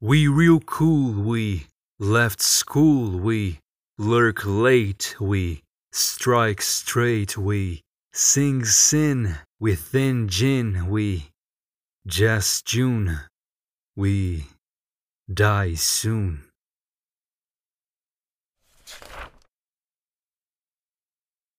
We real cool, we left school, we lurk late, we strike straight, we sing sin within gin, we just June, we die soon.